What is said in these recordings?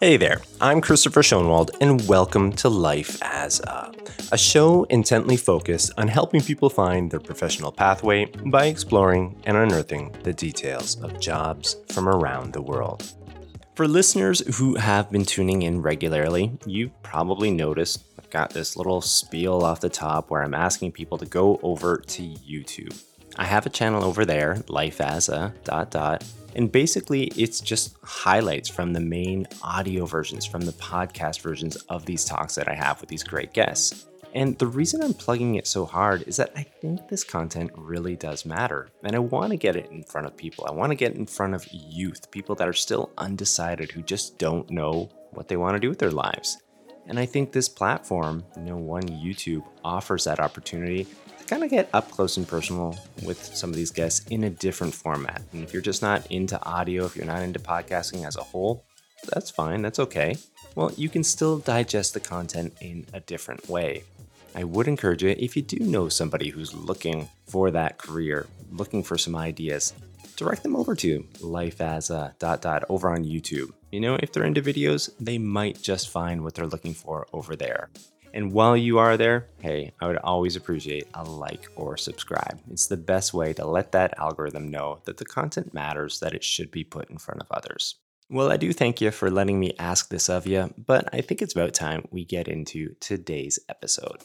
Hey there, I'm Christopher Schoenwald, and welcome to Life as a, a show intently focused on helping people find their professional pathway by exploring and unearthing the details of jobs from around the world. For listeners who have been tuning in regularly, you've probably noticed got this little spiel off the top where I'm asking people to go over to YouTube. I have a channel over there, life as a dot dot, and basically, it's just highlights from the main audio versions, from the podcast versions of these talks that I have with these great guests. And the reason I'm plugging it so hard is that I think this content really does matter. And I want to get it in front of people. I want to get in front of youth, people that are still undecided, who just don't know what they want to do with their lives. And I think this platform, you know, one YouTube offers that opportunity to kind of get up close and personal with some of these guests in a different format. And if you're just not into audio, if you're not into podcasting as a whole, that's fine, that's okay. Well, you can still digest the content in a different way. I would encourage you, if you do know somebody who's looking for that career, looking for some ideas, direct them over to life as a dot dot over on YouTube. You know, if they're into videos, they might just find what they're looking for over there. And while you are there, hey, I would always appreciate a like or subscribe. It's the best way to let that algorithm know that the content matters, that it should be put in front of others. Well, I do thank you for letting me ask this of you, but I think it's about time we get into today's episode.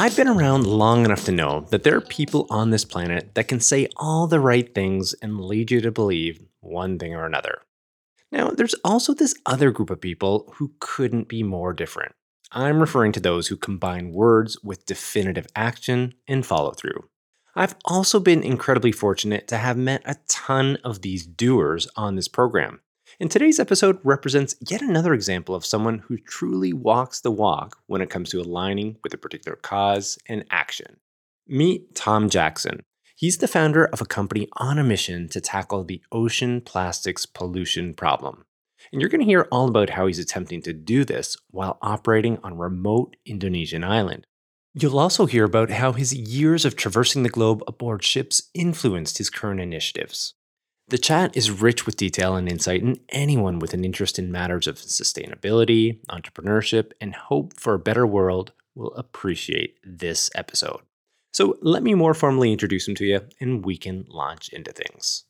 I've been around long enough to know that there are people on this planet that can say all the right things and lead you to believe one thing or another. Now, there's also this other group of people who couldn't be more different. I'm referring to those who combine words with definitive action and follow through. I've also been incredibly fortunate to have met a ton of these doers on this program. And today's episode represents yet another example of someone who truly walks the walk when it comes to aligning with a particular cause and action. Meet Tom Jackson, He's the founder of a company on a mission to tackle the ocean plastics pollution problem. And you're going to hear all about how he's attempting to do this while operating on remote Indonesian island. You'll also hear about how his years of traversing the globe aboard ships influenced his current initiatives. The chat is rich with detail and insight, and anyone with an interest in matters of sustainability, entrepreneurship, and hope for a better world will appreciate this episode. So let me more formally introduce him to you and we can launch into things.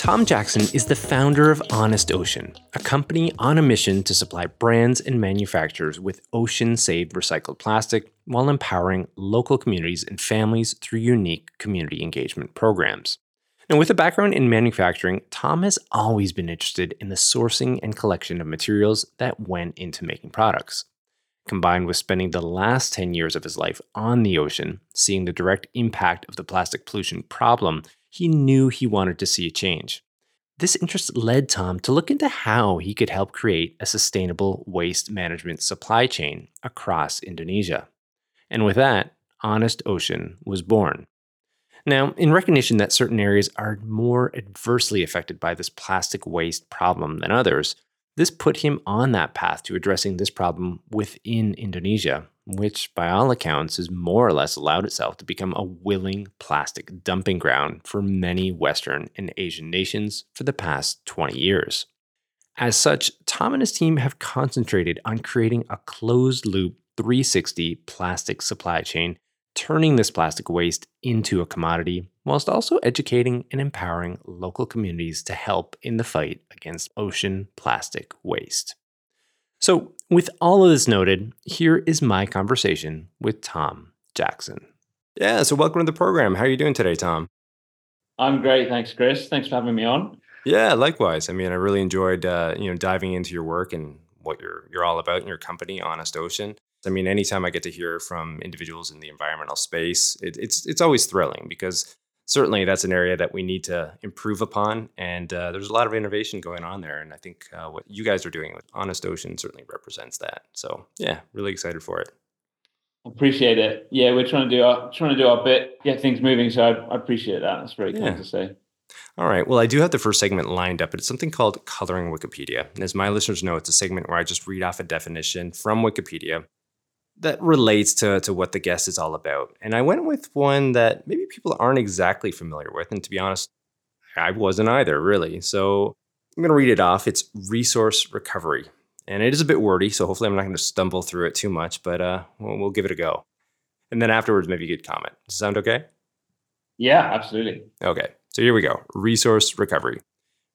Tom Jackson is the founder of Honest Ocean, a company on a mission to supply brands and manufacturers with ocean saved recycled plastic while empowering local communities and families through unique community engagement programs. Now, with a background in manufacturing, Tom has always been interested in the sourcing and collection of materials that went into making products combined with spending the last 10 years of his life on the ocean, seeing the direct impact of the plastic pollution problem, he knew he wanted to see a change. This interest led Tom to look into how he could help create a sustainable waste management supply chain across Indonesia. And with that, Honest Ocean was born. Now, in recognition that certain areas are more adversely affected by this plastic waste problem than others, this put him on that path to addressing this problem within Indonesia, which, by all accounts, has more or less allowed itself to become a willing plastic dumping ground for many Western and Asian nations for the past 20 years. As such, Tom and his team have concentrated on creating a closed loop 360 plastic supply chain turning this plastic waste into a commodity, whilst also educating and empowering local communities to help in the fight against ocean plastic waste. So, with all of this noted, here is my conversation with Tom Jackson. Yeah, so welcome to the program. How are you doing today, Tom? I'm great, thanks, Chris. Thanks for having me on. Yeah, likewise. I mean, I really enjoyed uh, you know diving into your work and what you're you're all about in your company, Honest Ocean. I mean, anytime I get to hear from individuals in the environmental space, it, it's it's always thrilling because certainly that's an area that we need to improve upon, and uh, there's a lot of innovation going on there. And I think uh, what you guys are doing with Honest Ocean certainly represents that. So yeah, really excited for it. Appreciate it. Yeah, we're trying to do our trying to do our bit, get things moving. So I, I appreciate that. That's very yeah. cool to say. All right. Well, I do have the first segment lined up, but it's something called Coloring Wikipedia. And as my listeners know, it's a segment where I just read off a definition from Wikipedia that relates to, to what the guest is all about. And I went with one that maybe people aren't exactly familiar with. And to be honest, I wasn't either, really. So I'm going to read it off. It's resource recovery. And it is a bit wordy, so hopefully I'm not going to stumble through it too much, but uh, we'll, we'll give it a go. And then afterwards, maybe you could comment. Does sound okay? Yeah, absolutely. Okay, so here we go resource recovery.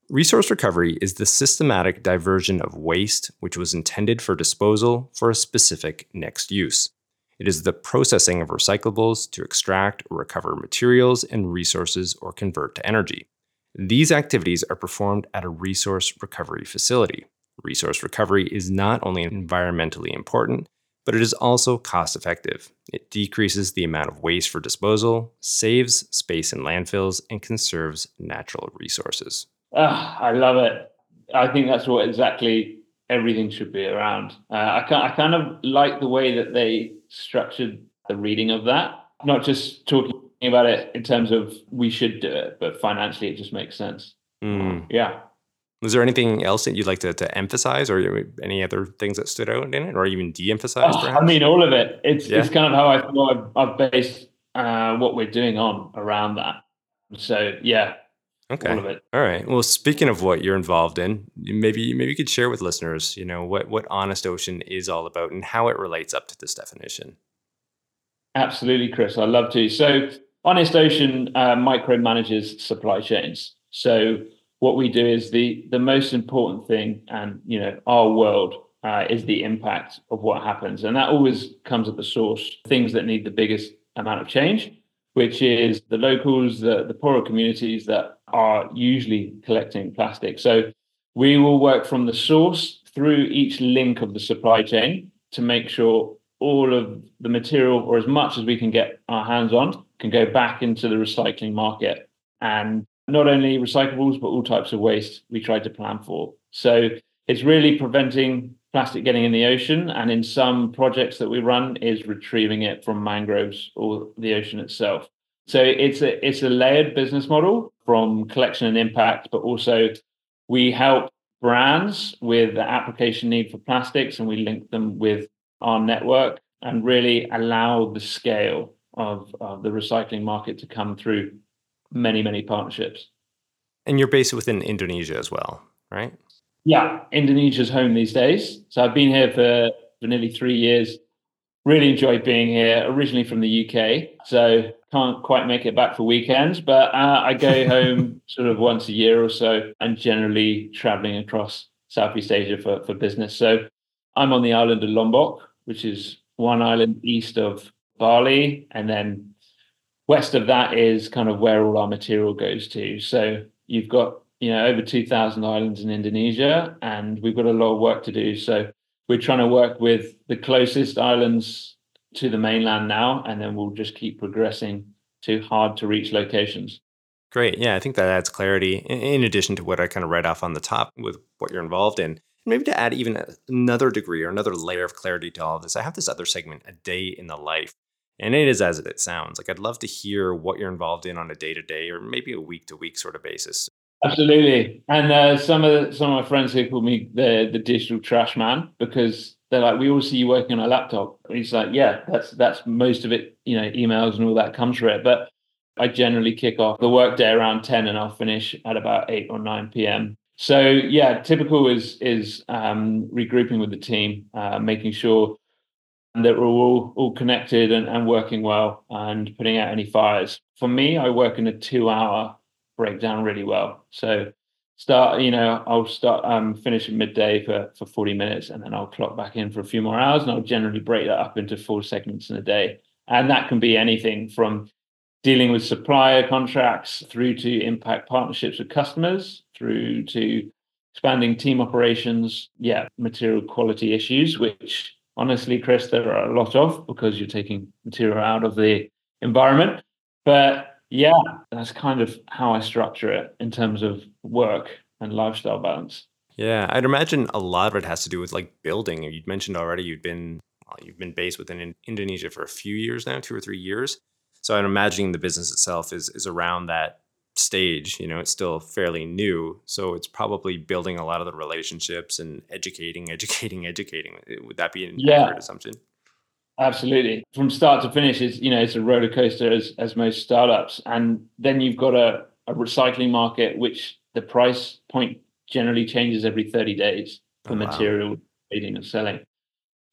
Resource recovery is the systematic diversion of waste which was intended for disposal for a specific next use. It is the processing of recyclables to extract or recover materials and resources or convert to energy. These activities are performed at a resource recovery facility. Resource recovery is not only environmentally important, but it is also cost effective. It decreases the amount of waste for disposal, saves space in landfills, and conserves natural resources. Oh, I love it. I think that's what exactly everything should be around. Uh, I, I kind of like the way that they structured the reading of that, not just talking about it in terms of we should do it, but financially it just makes sense. Mm. Yeah. Was there anything else that you'd like to, to emphasize, or any other things that stood out in it, or even de-emphasize? Oh, I mean, all of it. It's yeah. it's kind of how I thought I've, I've based uh, what we're doing on around that. So yeah, Okay. All, All right. Well, speaking of what you're involved in, maybe maybe you could share with listeners, you know, what what Honest Ocean is all about and how it relates up to this definition. Absolutely, Chris. I'd love to. So, Honest Ocean uh, micromanages supply chains. So, what we do is the the most important thing, and you know, our world uh, is the impact of what happens, and that always comes at the source. Things that need the biggest amount of change, which is the locals, the the poorer communities that are usually collecting plastic. So we will work from the source through each link of the supply chain to make sure all of the material, or as much as we can get our hands on, can go back into the recycling market. And not only recyclables, but all types of waste we try to plan for. So it's really preventing plastic getting in the ocean. And in some projects that we run, is retrieving it from mangroves or the ocean itself. So it's a it's a layered business model from collection and impact, but also we help brands with the application need for plastics and we link them with our network and really allow the scale of, of the recycling market to come through many, many partnerships. And you're based within Indonesia as well, right? Yeah, Indonesia's home these days. So I've been here for, for nearly three years. Really enjoyed being here, originally from the UK. So can't quite make it back for weekends, but uh, I go home sort of once a year or so and generally traveling across Southeast Asia for, for business. So I'm on the island of Lombok, which is one island east of Bali. And then west of that is kind of where all our material goes to. So you've got, you know, over 2,000 islands in Indonesia, and we've got a lot of work to do. So we're trying to work with the closest islands to the mainland now, and then we'll just keep progressing to hard to reach locations. Great. Yeah, I think that adds clarity in addition to what I kind of read off on the top with what you're involved in. Maybe to add even another degree or another layer of clarity to all of this, I have this other segment, A Day in the Life. And it is as it sounds. Like I'd love to hear what you're involved in on a day to day or maybe a week to week sort of basis. Absolutely. And uh, some of the, some of my friends who call me the the digital trash man because they're like, we all see you working on a laptop. And he's like, yeah, that's that's most of it. You know, emails and all that comes from it. But I generally kick off the workday around ten, and I'll finish at about eight or nine p.m. So yeah, typical is is um, regrouping with the team, uh, making sure that we're all all connected and, and working well, and putting out any fires. For me, I work in a two-hour breakdown really well. So start you know i'll start um finish at midday for for 40 minutes and then i'll clock back in for a few more hours and i'll generally break that up into four segments in a day. And that can be anything from dealing with supplier contracts through to impact partnerships with customers through to expanding team operations. Yeah material quality issues which honestly chris there are a lot of because you're taking material out of the environment. But yeah, that's kind of how I structure it in terms of work and lifestyle balance. Yeah, I'd imagine a lot of it has to do with like building. You'd mentioned already you've been you've been based within Indonesia for a few years now, two or three years. So I'm imagining the business itself is is around that stage. You know, it's still fairly new. So it's probably building a lot of the relationships and educating, educating, educating. Would that be an yeah. accurate assumption? Absolutely. From start to finish, it's you know, it's a roller coaster as as most startups. And then you've got a, a recycling market which the price point generally changes every 30 days for oh, material wow. trading and selling.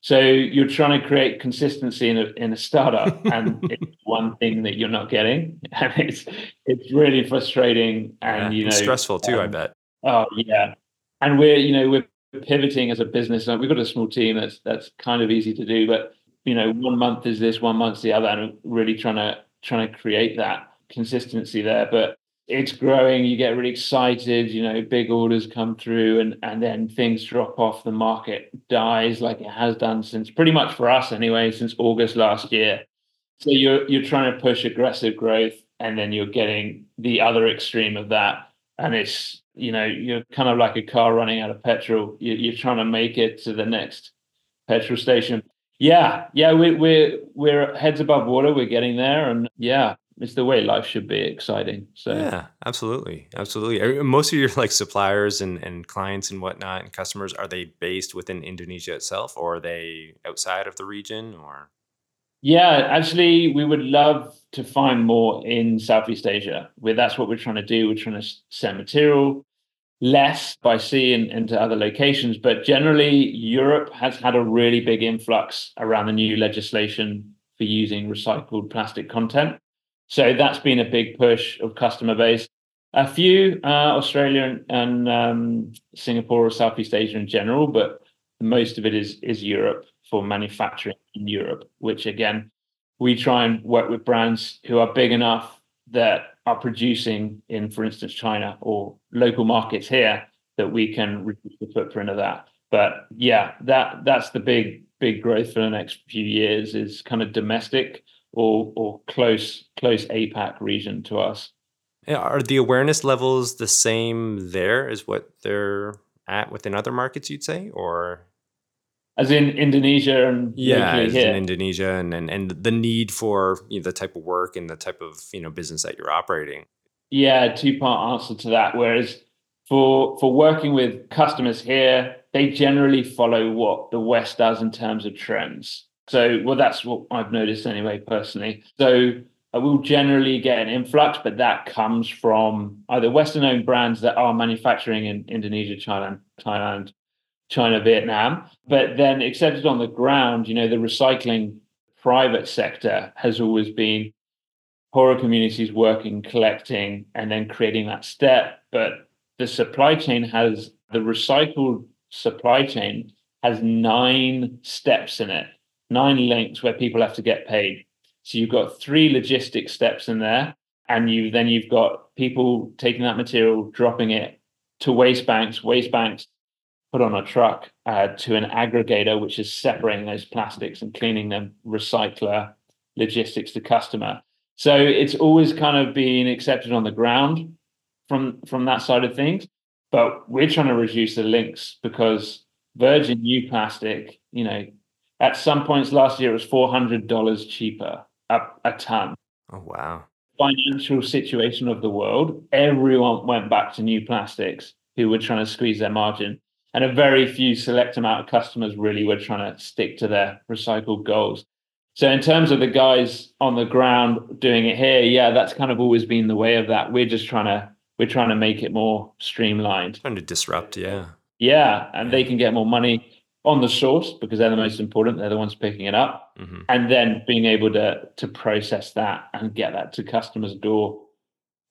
So you're trying to create consistency in a in a startup, and it's one thing that you're not getting, and it's it's really frustrating and yeah, you know stressful too. Um, I bet. Oh yeah, and we're you know we're pivoting as a business. We've got a small team that's that's kind of easy to do, but you know one month is this, one month's the other, and really trying to trying to create that consistency there. But it's growing you get really excited you know big orders come through and and then things drop off the market dies like it has done since pretty much for us anyway since august last year. So you're you're trying to push aggressive growth and then you're getting the other extreme of that. And it's you know you're kind of like a car running out of petrol. You're, trying to make it to the next petrol station yeah yeah we, we're we're heads above water we're getting there and yeah it's the way life should be exciting so. Yeah absolutely absolutely. Most of your like suppliers and, and clients and whatnot and customers are they based within indonesia itself or are they outside of the region or? Yeah actually we would love to find more in southeast asia. Where that's what we're trying to do we're trying to send material less by sea and into other locations but generally europe has had a really big influx around the new legislation for using recycled plastic content so that's been a big push of customer base. A few uh, Australia and, and um, Singapore or Southeast Asia in general, but most of it is is Europe for manufacturing in Europe. Which again, we try and work with brands who are big enough that are producing in, for instance, China or local markets here that we can reduce the footprint of that. But yeah, that that's the big big growth for the next few years is kind of domestic or or close close APAC region to us. Are the awareness levels the same there as what they're at within other markets? You'd say, or as in Indonesia and yeah, as in Indonesia, and, and and the need for you know, the type of work and the type of you know business that you're operating. Yeah, two part answer to that. Whereas for for working with customers here, they generally follow what the West does in terms of trends. So, well, that's what I've noticed anyway, personally. So, uh, I will generally get an influx, but that comes from either Western owned brands that are manufacturing in Indonesia, China, Thailand, China, Vietnam. But then accepted on the ground, you know, the recycling private sector has always been poorer communities working, collecting, and then creating that step. But the supply chain has the recycled supply chain has nine steps in it nine links where people have to get paid. So you've got three logistic steps in there, and you then you've got people taking that material, dropping it to waste banks, waste banks put on a truck uh, to an aggregator, which is separating those plastics and cleaning them, recycler, logistics to customer. So it's always kind of been accepted on the ground from from that side of things. But we're trying to reduce the links because virgin new plastic, you know, at some points last year, it was four hundred dollars cheaper a, a ton. Oh wow! Financial situation of the world. Everyone went back to new plastics who were trying to squeeze their margin, and a very few select amount of customers really were trying to stick to their recycled goals. So in terms of the guys on the ground doing it here, yeah, that's kind of always been the way of that. We're just trying to we're trying to make it more streamlined. Trying to disrupt, yeah. Yeah, and they can get more money on the source because they're the most important. They're the ones picking it up, mm-hmm. and then being able to to process that and get that to customers' door,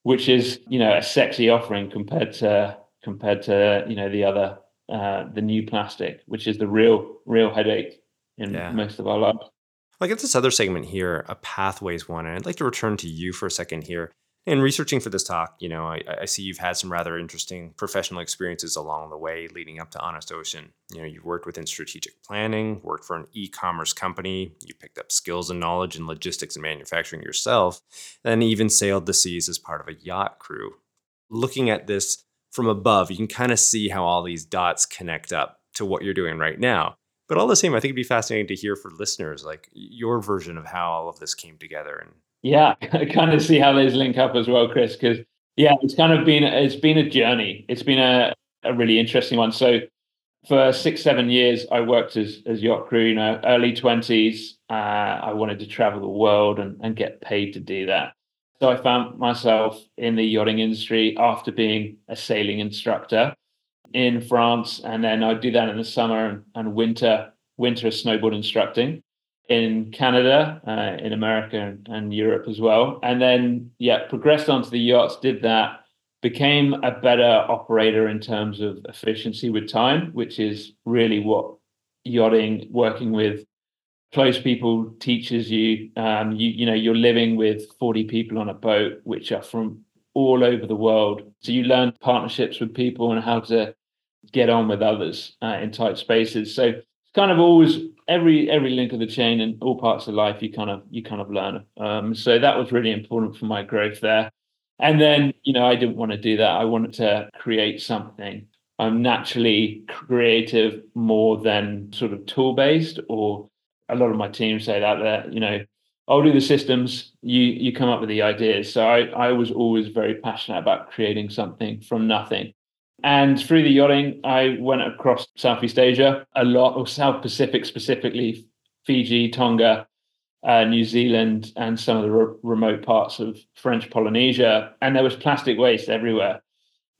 which is you know a sexy offering compared to compared to you know the other uh, the new plastic, which is the real real headache in yeah. most of our lives. Like at this other segment here, a pathways one, and I'd like to return to you for a second here. In researching for this talk, you know, I, I, see you've had some rather interesting professional experiences along the way leading up to Honest Ocean. You know, you've worked within strategic planning, worked for an e-commerce company, you picked up skills and knowledge in logistics and manufacturing yourself, and even sailed the seas as part of a yacht crew. Looking at this from above, you can kind of see how all these dots connect up to what you're doing right now. But all the same, I think it'd be fascinating to hear for listeners like your version of how all of this came together and yeah, I kind of see how those link up as well, Chris, because Yeah, it's kind of been it's been a journey. It's been a, a really interesting one. So for six, seven years, I worked as as yacht crew. You know, early twenties. Uh, I wanted to travel the world and, and get paid to do that. So I found myself in the yachting industry after being a sailing instructor in France, and then I'd do that in the summer and, winter, winter snowboard instructing in Canada, uh, in America, and Europe as well. And then, yeah, progressed onto the yachts, did that, became a better operator in terms of efficiency with time, which is really what yachting, working with close people teaches you. Um, you you know you're living with 40 people on a boat, which are from all over the world. So you learn partnerships with people and how to get on with others uh, in tight spaces. So it's kind of always every every link of the chain in all parts of life you kind of you kind of learn. Um, so that was really important for my growth there. And then you know I didn't want to do that. I wanted to create something. I'm naturally creative more than sort of tool based or a lot of my team say that that you know I'll do the systems, you you come up with the ideas. So I I was always very passionate about creating something from nothing. And through the yachting, I went across Southeast Asia a lot, or South Pacific specifically, Fiji, Tonga, uh, New Zealand, and some of the re- remote parts of French Polynesia. And there was plastic waste everywhere.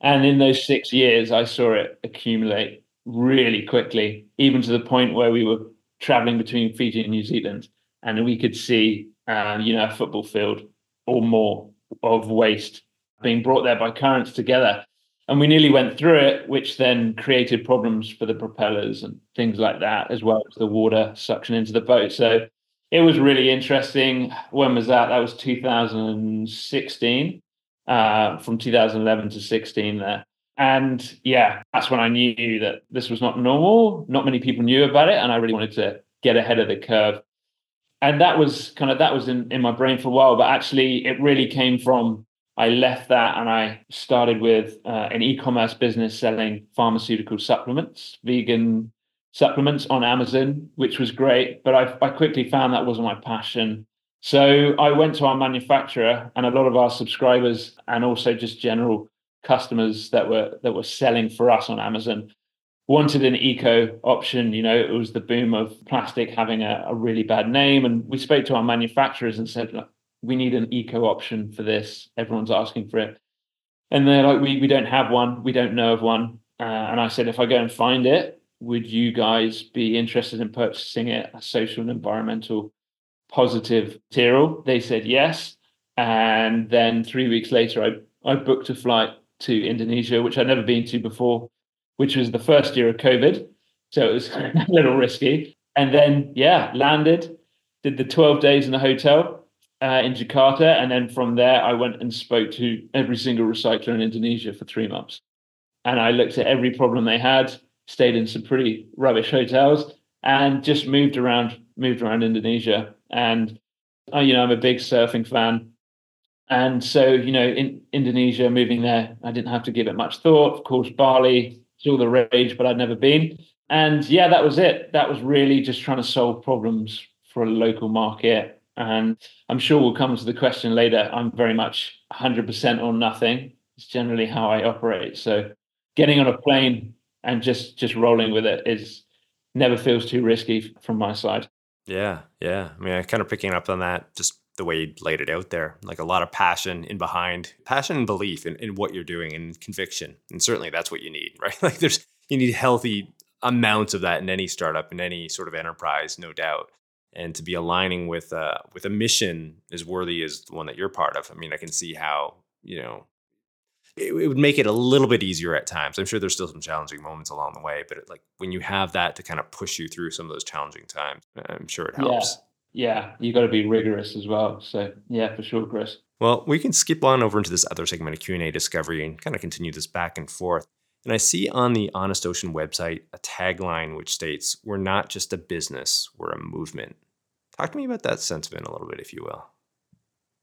And in those six years, I saw it accumulate really quickly, even to the point where we were traveling between Fiji and New Zealand, and we could see, uh, you know, a football field or more of waste being brought there by currents together. And we nearly went through it, which then created problems for the propellers and things like that, as well as the water suction into the boat. So it was really interesting. When was that? That was 2016, uh, from 2011 to 16 there. And yeah, that's when I knew that this was not normal. Not many people knew about it. And I really wanted to get ahead of the curve. And that was kind of that was in, in my brain for a while, but actually it really came from I left that and I started with uh, an e-commerce business selling pharmaceutical supplements, vegan supplements on Amazon, which was great. But I, I quickly found that wasn't my passion. So I went to our manufacturer and a lot of our subscribers and also just general customers that were that were selling for us on Amazon wanted an eco option. You know, it was the boom of plastic having a, a really bad name, and we spoke to our manufacturers and said, Look, we need an eco option for this. Everyone's asking for it, and they're like, we we don't have one. We don't know of one. Uh, and I said, if I go and find it, would you guys be interested in purchasing it a social and environmental positive material? They said yes. And then three weeks later, I, I booked a flight to Indonesia, which I'd never been to before, which was the first year of COVID. So it was a little risky. And then, yeah, landed, did the 12 days in the hotel uh, in Jakarta. And then from there, I went and spoke to every single recycler in Indonesia for three months. And I looked at every problem they had, stayed in some pretty rubbish hotels, and just moved around, moved around Indonesia. And, uh, you know, I'm a big surfing fan. And so, you know, in Indonesia, moving there, I didn't have to give it much thought. Of course, Bali, still the rage, but I'd never been. And yeah, that was it. That was really just trying to solve problems for a local market. And I'm sure we'll come to the question later. I'm very much 100% on nothing. It's generally how I operate. So getting on a plane and just just rolling with it is never feels too risky from my side. Yeah, yeah. I mean, I kind of picking up on that just the way you laid it out there like a lot of passion in behind passion and belief in, in what you're doing and conviction. And certainly that's what you need right? Like there's you need healthy amounts of that in any startup in any sort of enterprise no doubt. And to be aligning with uh with a mission as worthy as the one that you're part of i mean i can see how you know it, it would make it a little bit easier at times. I'm sure there's still some challenging moments along the way but it, like when you have that to kind of push you through some of those challenging times i'm sure it helps. yeah yeah, you got to be rigorous as well. So yeah, for sure, Chris. Well, we can skip on over into this other segment of Q and A discovery and kind of continue this back and forth. And I see on the Honest Ocean website a tagline which states, "We're not just a business; we're a movement." Talk to me about that sentiment a little bit, if you will.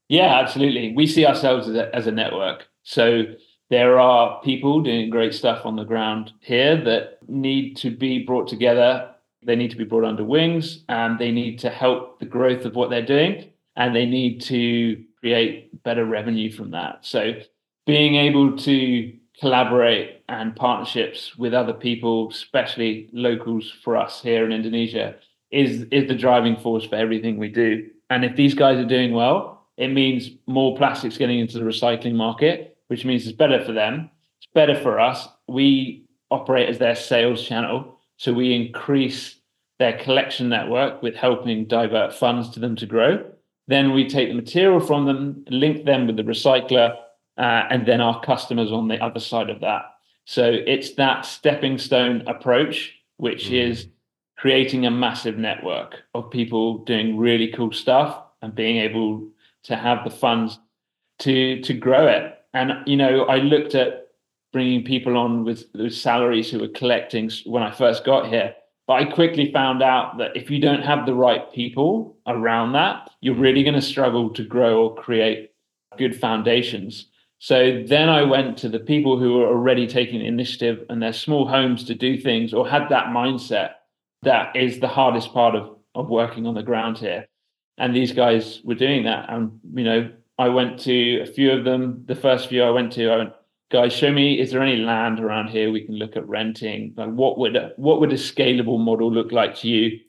Yeah, absolutely. We see ourselves as a, as a network. So there are people doing great stuff on the ground here that need to be brought together they need to be brought under wings and they need to help the growth of what they're doing and they need to create better revenue from that. So being able to collaborate and partnerships with other people, especially locals for us here in Indonesia, is is the driving force for everything we do. And if these guys are doing well, it means more plastics getting into the recycling market, which means it's better for them. It's better for us. We operate as their sales channel, so we increase their collection network with helping divert funds to them to grow. Then we take the material from them, link them with the recycler, uh, and then our customers on the other side of that. So it's that stepping stone approach, which mm. is creating a massive network of people doing really cool stuff and being able to have the funds to to grow it. And you know, I looked at bringing people on with, with salaries who were collecting when I first got here. But I quickly found out that if you don't have the right people around that, you're really going to struggle to grow or create good foundations. So then I went to the people who were already taking initiative and their small homes to do things or had that mindset that is the hardest part of, of working on the ground here. And these guys were doing that. And, you know, I went to a few of them. The first few I went to, I went, guys, show me, is there any land around here we can look at renting? Like what would, what would a scalable model look like to you?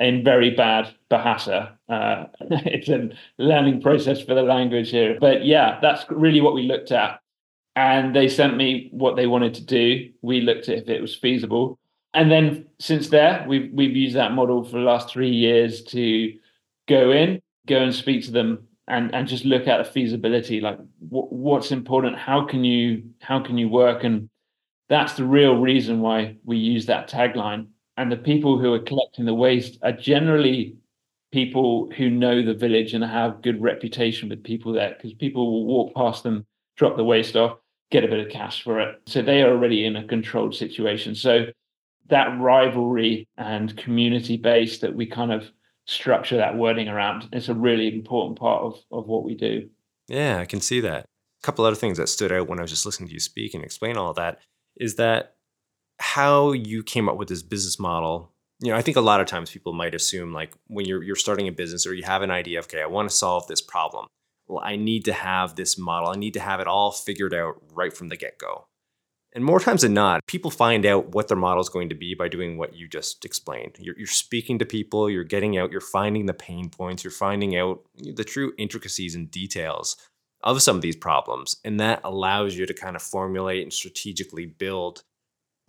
in very bad Bahasa. Uh, it's a learning process for the language here. But yeah, that's really what we looked at. And they sent me what they wanted to do. We looked at if it was feasible. And then since there, we've, we've used that model for the last three years to go in, go and speak to them and, and just look at the feasibility, like what's important, how can you how can you work? And that's the real reason why we use that tagline and the people who are collecting the waste are generally people who know the village and have good reputation with people there because people will walk past them, drop the waste off, get a bit of cash for it. So they are already in a controlled situation. So that rivalry and community base that we kind of structure that wording around It's a really important part of, of what we do. Yeah, I can see that. A couple other things that stood out when I was just listening to you speak and explain all that is that how you came up with this business model you know i think a lot of times people might assume like when you're you're starting a business or you have an idea okay i want to solve this problem well i need to have this model i need to have it all figured out right from the get-go and more times than not people find out what their model is going to be by doing what you just explained you're, you're speaking to people you're getting out you're finding the pain points you're finding out the true intricacies and details of some of these problems and that allows you to kind of formulate and strategically build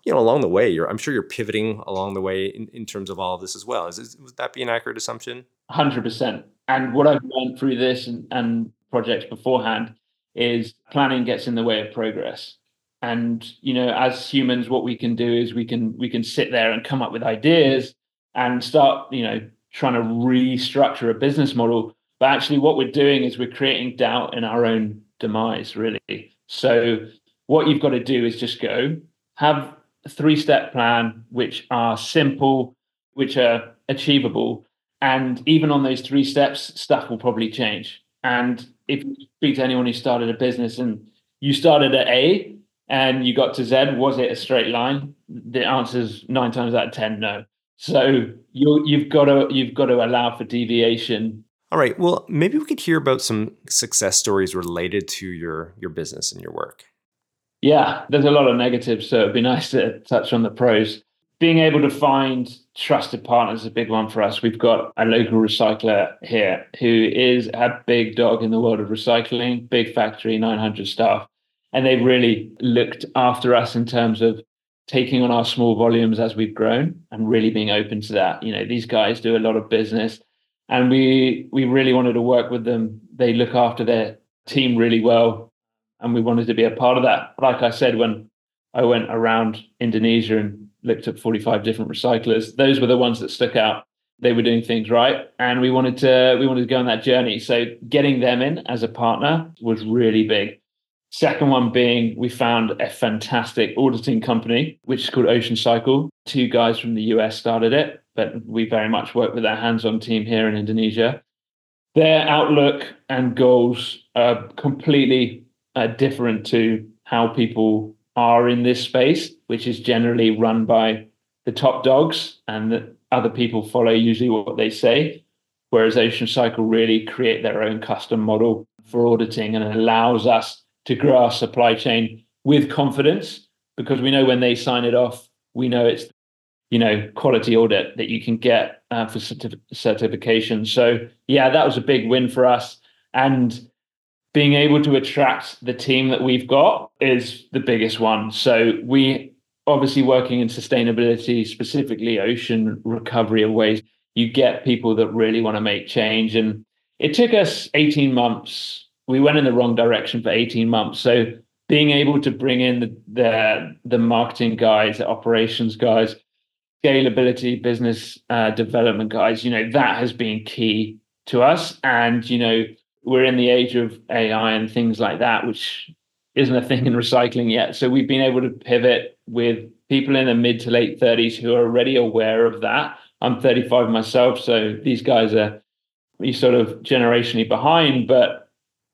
you know, along the way, I'm sure you're pivoting along the way in, in terms of all of this as well. Is, is would that be an accurate assumption? Hundred percent. And what I've learned through this and, and projects beforehand is planning gets in the way of progress. And you know, as humans, what we can do is we can we can sit there and come up with ideas and start, you know, trying to restructure a business model. But actually, what we're doing is we're creating doubt in our own demise, really. So what you've got to do is just go have a three step plan, which are simple, which are achievable. And even on those three steps, stuff will probably change. And if you speak to anyone who started a business and you started at A and you got to Z, was it a straight line? The answer is nine times out of 10, no. So you you've got to you've got to allow for deviation. All right. Well, maybe we could hear about some success stories related to your your business and your work. Yeah, there's a lot of negatives, so it'd be nice to touch on the pros. Being able to find trusted partners is a big one for us. We've got a local recycler here who is a big dog in the world of recycling, big factory, 900 staff. And they've really looked after us in terms of taking on our small volumes as we've grown and really being open to that. You know, these guys do a lot of business and we we really wanted to work with them. They look after their team really well and we wanted to be a part of that. Like I said, when I went around Indonesia and looked at 45 different recyclers, those were the ones that stuck out. They were doing things right, and we wanted to we wanted to go on that journey. So getting them in as a partner was really big. Second one being we found a fantastic auditing company, which is called Ocean Cycle. Two guys from the US started it, but we very much work with our hands-on team here in Indonesia. Their outlook and goals are completely uh, different to how people are in this space, which is generally run by the top dogs and that other people follow usually what they say. Whereas Ocean Cycle really create their own custom model for auditing and allows us to grow our supply chain with confidence because we know when they sign it off, we know it's you know quality audit that you can get uh, for certif- certification. So yeah, that was a big win for us, and being able to attract the team that we've got is the biggest one. So we obviously working in sustainability, specifically ocean recovery of waste, you get people that really want to make change. And it took us 18 months. We went in the wrong direction for 18 months. So being able to bring in the the, the marketing guys, the operations guys, scalability, business uh, development guys, you know, that has been key to us. And, you know, we're in the age of AI and things like that, which isn't a thing in recycling yet. So we've been able to pivot with people in the mid to late 30s who are already aware of that. I'm 35 myself, so these guys are you sort of generationally behind, but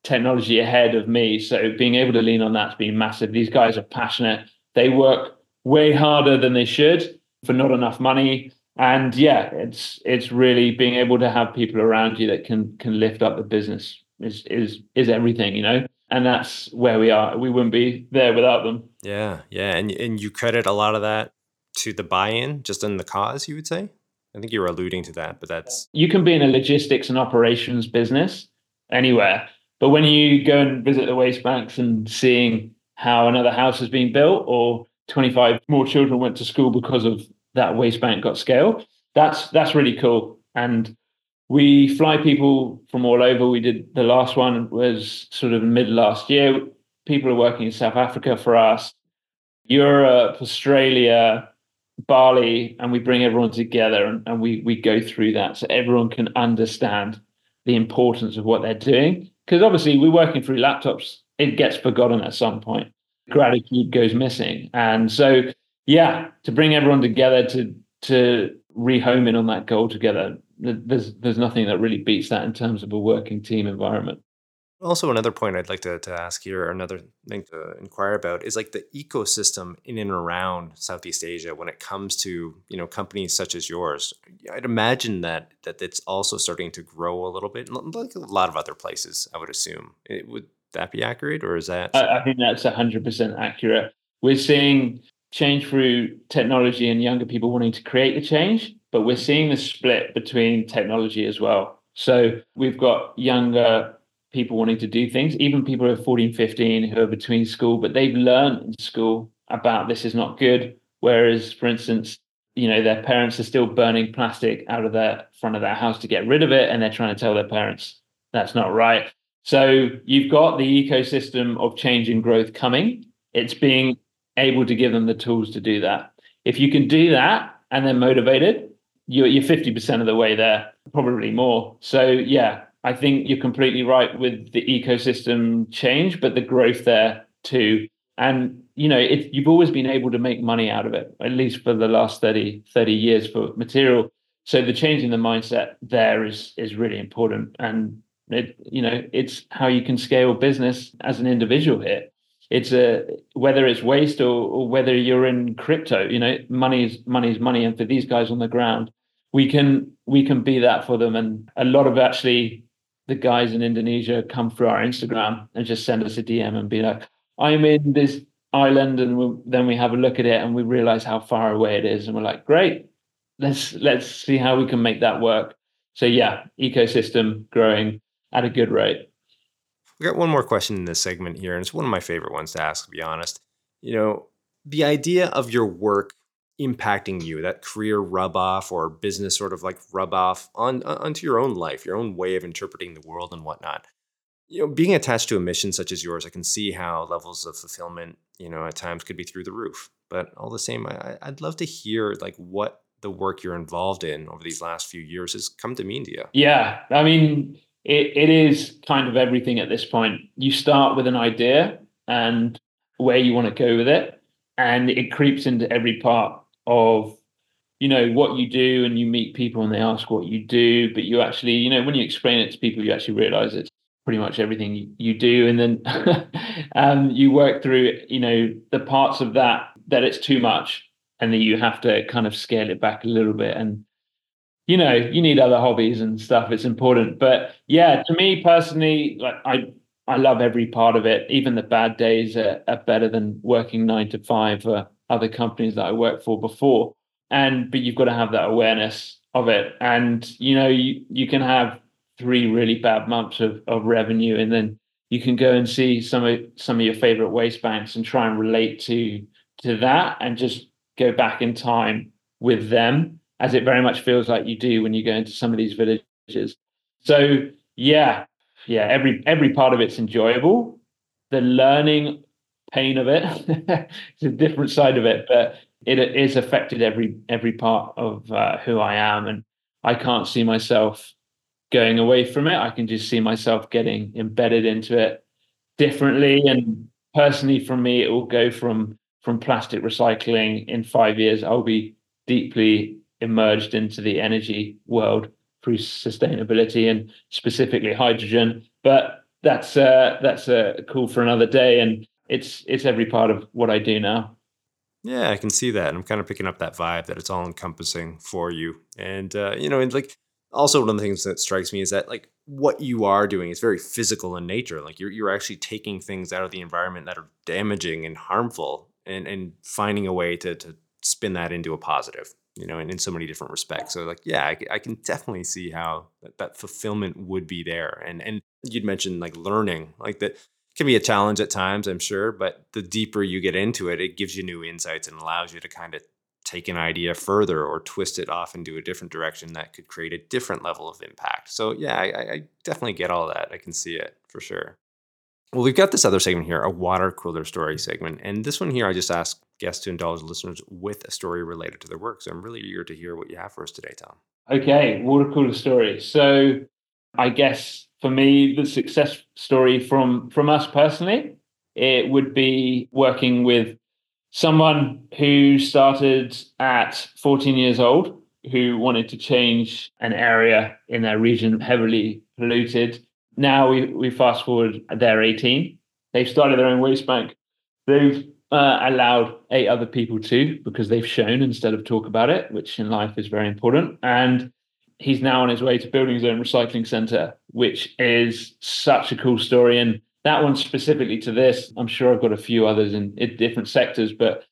technology ahead of me. So being able to lean on that's been massive. These guys are passionate. They work way harder than they should for not enough money. And yeah, it's it's really being able to have people around you that can can lift up the business is is is everything, you know and that's where we are. We wouldn't be there without them. Yeah, yeah, and and you credit a lot of that to the buy-in, just in the cause. You would say. I think you were alluding to that, but that's you can be in a logistics and operations business anywhere, but when you go and visit the waste banks and seeing how another house has been built, or 25 more children went to school because of that waste bank got scale, that's that's really cool. And we fly people from all over. We did the last one was sort of mid last year. People are working in South Africa for us, Europe, Australia, Bali, and we bring everyone together and, and we we go through that so everyone can understand the importance of what they're doing. Because obviously we're working through laptops, it gets forgotten at some point. Gratitude goes missing. And so yeah, to bring everyone together to to rehome in on that goal together there's there's nothing that really beats that in terms of a working team environment. Also, another point I'd like to, to ask here, or another thing to inquire about, is like the ecosystem in and around Southeast Asia when it comes to you know companies such as yours. I'd imagine that that it's also starting to grow a little bit, like a lot of other places. I would assume. It, would that be accurate, or is that? I, I think that's hundred percent accurate. We're seeing change through technology and younger people wanting to create the change but we're seeing the split between technology as well. So we've got younger people wanting to do things, even people who are 14, 15 who are between school, but they've learned in school about this is not good. Whereas, for instance, you know, their parents are still burning plastic out of the front of their house to get rid of it, and they're trying to tell their parents that's not right. So you've got the ecosystem of change and growth coming. It's being able to give them the tools to do that. If you can do that and they're motivated, you're, you're 50% of the way there, probably more. So, yeah, I think you're completely right with the ecosystem change, but the growth there too. And, you know, it, you've always been able to make money out of it, at least for the last 30, 30 years for material. So the change in the mindset there is is really important. And it, you know, it's how you can scale business as an individual here it's a whether it's waste or, or, whether you're in crypto you know money is money is money and for these guys on the ground we can we can be that for them. And a lot of actually the guys in Indonesia come through our Instagram and just send us a DM and be like, I'm in this island, and we, then we have a look at it and we realize how far away it is, and we're like, great, let's let's see how we can make that work. So yeah, ecosystem growing at a good rate. We got one more question in this segment here, and it's one of my favorite ones to ask, to be honest. You know, the idea of your work impacting you, that career rub off or business sort of like rub off on uh, onto your own life, your own way of interpreting the world and whatnot. You know, being attached to a mission such as yours, I can see how levels of fulfillment, you know, at times could be through the roof. But all the same, I, I'd love to hear like what the work you're involved in over these last few years has come to mean to you. Yeah, I mean, it, it is kind of everything at this point. You start with an idea and where you want to go with it, and it creeps into every part of you know what you do and you meet people and they ask what you do but you actually you know when you explain it to people you actually realize it's pretty much everything you, do. And then um, you work through you know the parts of that that it's too much and then you have to kind of scale it back a little bit. And you know you need other hobbies and stuff. It's important. But yeah to me personally like i I love every part of it. Even the bad days are, are better than working nine to five for other companies that I worked for before. And but you've got to have that awareness of it. And you know, you, you can have three really bad months of, of revenue and then you can go and see some of some of your favorite waste banks and try and relate to to that and just go back in time with them as it very much feels like you do when you go into some of these villages so yeah yeah every every part of it's enjoyable the learning pain of it. it is a different side of it but it is affected every every part of uh, who i am and i can't see myself going away from it. I can just see myself getting embedded into it differently. And personally, for me, it will go from from plastic recycling in five years. I'll be deeply emerged into the energy world through sustainability and specifically hydrogen. But that's uh, that's uh, cool for another day, and it's it's every part of what I do now. Yeah, I can see that. And I'm kind of picking up that vibe that it's all encompassing for you, and uh, you know, and like also one of the things that strikes me is that like what you are doing is very physical in nature like you're, you're actually taking things out of the environment that are damaging and harmful and and finding a way to to spin that into a positive you know in, in so many different respects so like yeah I, I can definitely see how that, that fulfillment would be there and and you'd mentioned like learning like that can be a challenge at times i'm sure but the deeper you get into it it gives you new insights and allows you to kind of take an idea further or twist it off into a different direction that could create a different level of impact. So, yeah, I, I definitely get all that. I can see it for sure. Well, we've got this other segment here, a water cooler story segment. And this one here, I just ask guests to indulge listeners with a story related to their work. So I'm really eager to hear what you have for us today, Tom. Okay, water cooler story. So I guess for me, the success story from from us personally, it would be working with someone who started at 14 years old who wanted to change an area in their region heavily polluted. Now we, we fast forward, they're 18. They've started their own waste bank. They've uh, allowed eight other people to because they've shown instead of talk about it, which in life is very important. And he's now on his way to building his own recycling center, which is such a cool story. And that one specifically to this, I'm sure I've got a few others in, in different sectors, but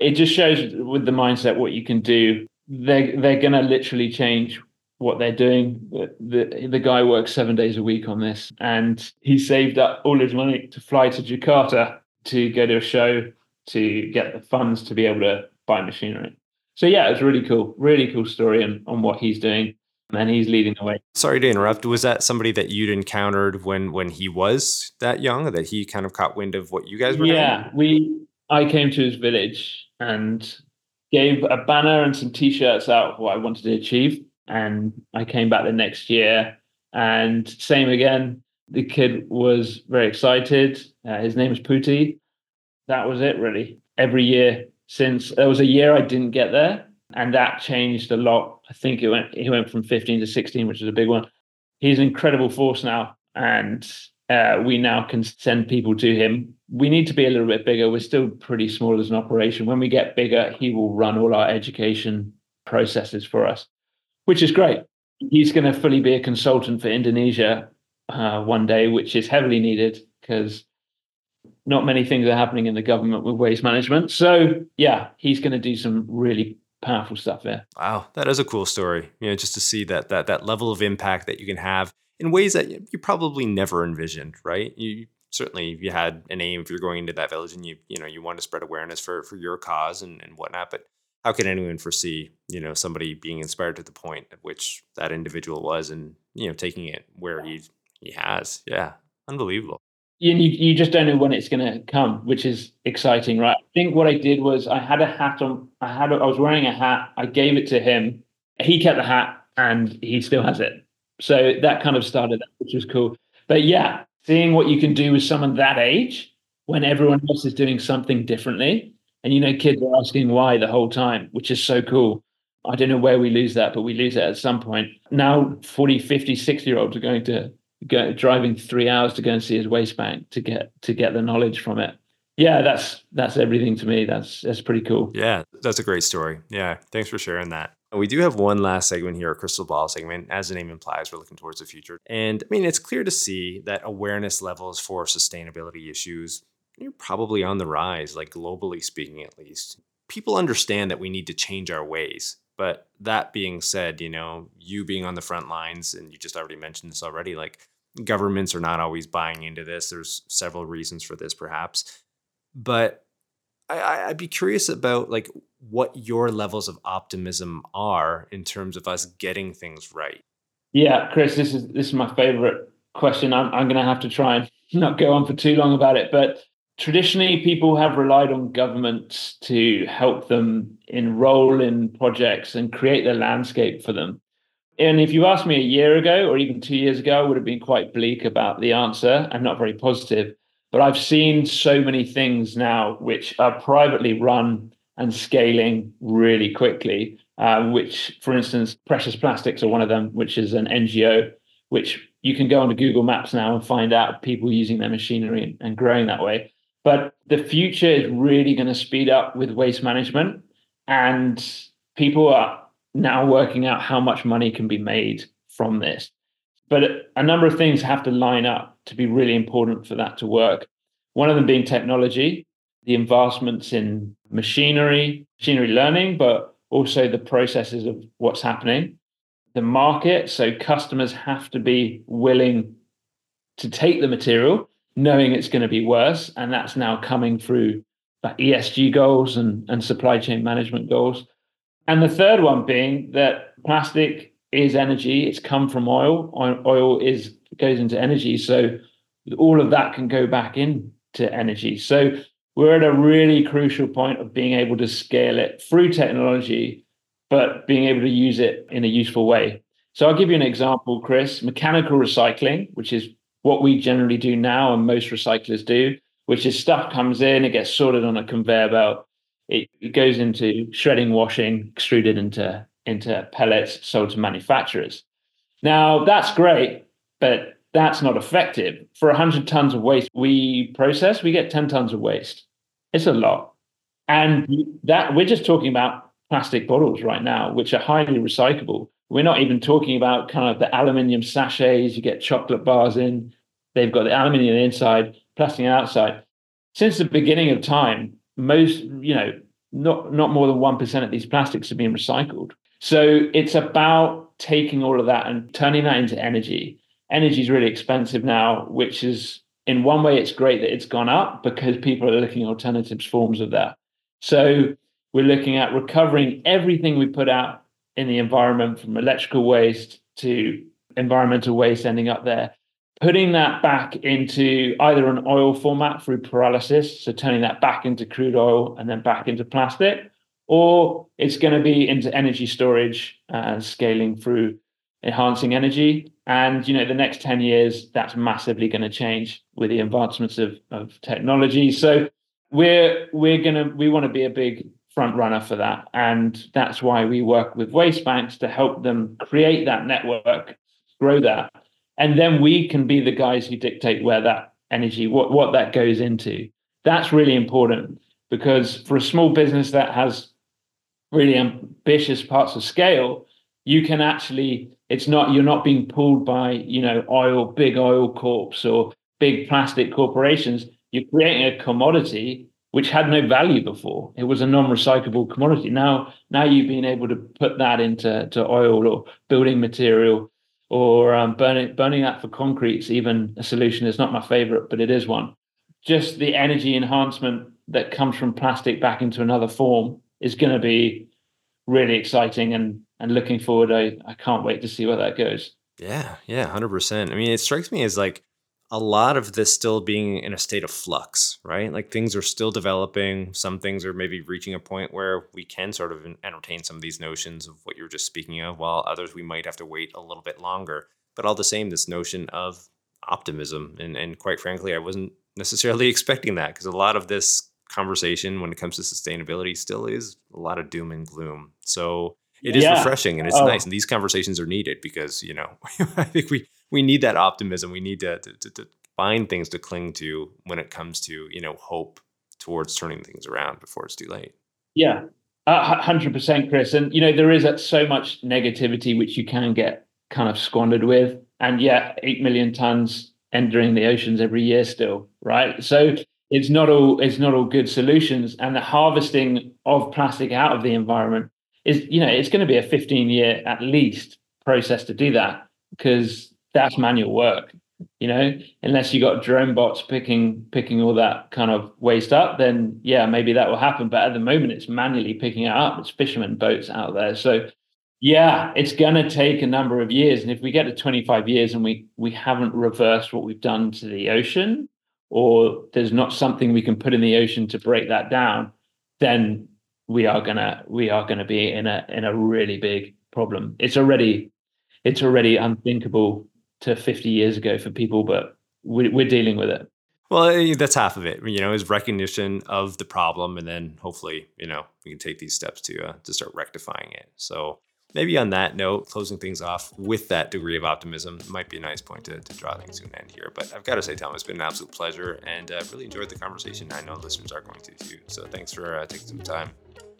it just shows with the mindset what you can do. They're they're going to literally change what they're doing. The, the, the guy works seven days a week on this, and he saved up all his money to fly to Jakarta to go to a show to get the funds to be able to buy machinery. So yeah, it's really cool, really cool story on, on what he's doing and he's leading the way. Sorry to interrupt. Was that somebody that you'd encountered when when he was that young? That he kind of caught wind of what you guys were doing? yeah, doing? we. I came to his village and gave a banner and some t-shirts out of what I wanted to achieve, and I came back the next year and same again. The kid was very excited. Uh, his name is Pooty. That was it, really. Every year since there was a year I didn't get there, and that changed a lot. I think it went he went from 15 to 16, which is a big one. He's an incredible force now, and uh, we now can send people to him. We need to be a little bit bigger. We're still pretty small as an operation. When we get bigger, he will run all our education processes for us, which is great. He's going to fully be a consultant for Indonesia uh, one day, which is heavily needed because not many things are happening in the government with waste management. So, yeah, he's going to do some really powerful stuff there. Wow, that is a cool story. You know, just to see that that that level of impact that you can have in ways that you probably never envisioned, right? You certainly you had an aim if you're going into that village and you you know you want to spread awareness for for your cause and, and whatnot, but how can anyone foresee you know somebody being inspired to the point at which that individual was and you know taking it where he he has yeah unbelievable you, you just don't know when it's going to come, which is exciting, right? I think what I did was I had a hat on. I had a, I was wearing a hat. I gave it to him. He kept the hat, and he still has it. So that kind of started, which was cool. But yeah, seeing what you can do with someone that age when everyone else is doing something differently, and you know, kids are asking why the whole time, which is so cool. I don't know where we lose that, but we lose it at some point. Now 40, 50, 60 year olds are going to go, driving three hours to go and see his waste bank to get to get the knowledge from it. yeah, that's that's everything to me. That's that's pretty cool. Yeah, that's a great story. Yeah, thanks for sharing that. We do have one last segment here, a crystal ball segment. As the name implies, we're looking towards the future. And I mean, it's clear to see that awareness levels for sustainability issues are probably on the rise, like globally speaking, at least. People understand that we need to change our ways. But that being said, you know, you being on the front lines, and you just already mentioned this already, like governments are not always buying into this. There's several reasons for this, perhaps but I, I'd be curious about like what your levels of optimism are in terms of us getting things right. Yeah, Chris, this is this is my favorite question. I'm I'm going to have to try and not go on for too long about it, but traditionally people have relied on governments to help them enroll in projects and create the landscape for them. And if you asked me a year ago or even two years ago, I would have been quite bleak about the answer and not very positive. But I've seen so many things now which are privately run and scaling really quickly. Uh, which, for instance, Precious Plastics are one of them, which is an NGO, which you can go onto Google Maps now and find out people using their machinery and, and growing that way. But the future is really going to speed up with waste management, and people are now working out how much money can be made from this. But a number of things have to line up to be really important for that to work. One of them being technology, the advancements in machinery, machinery learning, but also the processes of what's happening. The market, so customers have to be willing to take the material, knowing it's going to be worse. And that's now coming through ESG goals and, and supply chain management goals. And the third one being that plastic is energy. It's come from oil. Oil is goes into energy. So all of that can go back into energy. So we're at a really crucial point of being able to scale it through technology, but being able to use it in a useful way. So I'll give you an example, Chris. Mechanical recycling, which is what we generally do now and most recyclers do, which is stuff comes in, it gets sorted on a conveyor belt, it, goes into shredding, washing, extruded into into pellets sold to manufacturers. Now, that's great, but that's not effective. For 100 tons of waste we process, we get 10 tons of waste. It's a lot. And that we're just talking about plastic bottles right now, which are highly recyclable. We're not even talking about kind of the aluminium sachets you get chocolate bars in. They've got the aluminium inside, plastic outside. Since the beginning of time, most, you know, not, not more than 1% of these plastics have been recycled. So it's about taking all of that and turning that into energy. Energy is really expensive now, which is in one way it's great that it's gone up because people are looking at alternative forms of that. So we're looking at recovering everything we put out in the environment from electrical waste to environmental waste ending up there, putting that back into either an oil format through pyrolysis, so turning that back into crude oil and then back into plastic, or it's going to be into energy storage and uh, scaling through enhancing energy. And you know, the next 10 years, that's massively going to change with the advancements of, of technology. So we're we're gonna we want to be a big front runner for that. And that's why we work with waste banks to help them create that network, grow that. And then we can be the guys who dictate where that energy, what, what that goes into. That's really important because for a small business that has really ambitious parts of scale, you can actually it's not you're not being pulled by you know oil big oil corps or big plastic corporations. You're creating a commodity which had no value before. It was a non-recyclable commodity. Now, now you've been able to put that into to oil or building material or um, burning burning that for concrete is even a solution. It's not my favorite, but it is one. Just the energy enhancement that comes from plastic back into another form is going to be really exciting and and looking forward. I I can't wait to see where that goes. Yeah, yeah, hundred percent. I mean, it strikes me as like a lot of this still being in a state of flux, right? Like things are still developing. Some things are maybe reaching a point where we can sort of entertain some of these notions of what you're just speaking of, while others we might have to wait a little bit longer. But all the same, this notion of optimism, and and quite frankly, I wasn't necessarily expecting that because a lot of this conversation when it comes to sustainability still is a lot of doom and gloom. So it is yeah. refreshing and it's oh. nice. And these conversations are needed because, you know, I think we, we need that optimism. We need to, to, to, find things to cling to when it comes to, you know, hope towards turning things around before it's too late. Yeah, hundred percent, Chris. And you know there is so much negativity which you can get kind of squandered with, and yeah, eight million tons entering the oceans every year still, right? So it's not all it's not all good solutions, and the harvesting of plastic out of the environment is you know it's going to be a 15 year at least process to do that because that's manual work you know? Unless you got drone bots picking picking all that kind of waste up then yeah maybe that will happen. But at the moment it's manually picking it up. It's fishermen boats out there. So yeah it's going to take a number of years. And if we get to 25 years and we we haven't reversed what we've done to the ocean or there's not something we can put in the ocean to break that down then we are gonna we are gonna be in a in a really big problem it's already it's already unthinkable to 50 years ago for people, but we, we're dealing with it. Well, eh, that's half of it. You know, is recognition of the problem, and then hopefully, you know, we can take these steps to uh, to start rectifying it. So maybe on that note, closing things off with that degree of optimism might be a nice point to, to draw things to an end here. But I've got to say, Tom, it's been an absolute pleasure, and I've uh, really enjoyed the conversation. I know listeners are going to too. So thanks for uh, taking some time.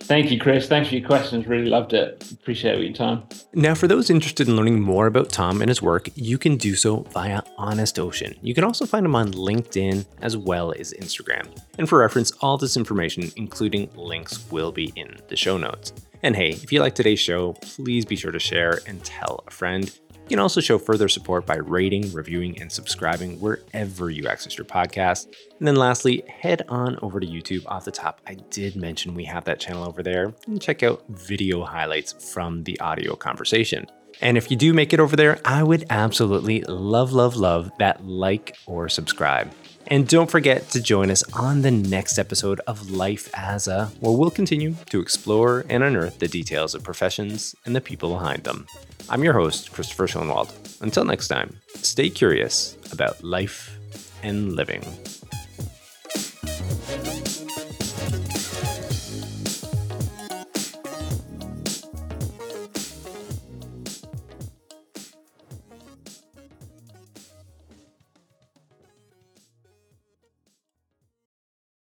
Thank you, Chris. Thanks for your questions. Really loved it. Appreciate your time. Now, for those interested in learning more about Tom and his work, you can do so via Honest Ocean. You can also find him on LinkedIn as well as Instagram. And for reference, all this information, including links, will be in the show notes. And hey, if you like today's show, please be sure to share and tell a friend. You can also show further support by rating, reviewing, and subscribing wherever you access your podcast. And then lastly, head on over to YouTube. Off the top, I did mention we have that channel over there and check out video highlights from the audio conversation. And if you do make it over there, I would absolutely love, love, love that like or subscribe. And don't forget to join us on the next episode of Life as a, where we'll continue to explore and unearth the details of professions and the people behind them. I'm your host, Christopher Schoenwald. Until next time, stay curious about life and living.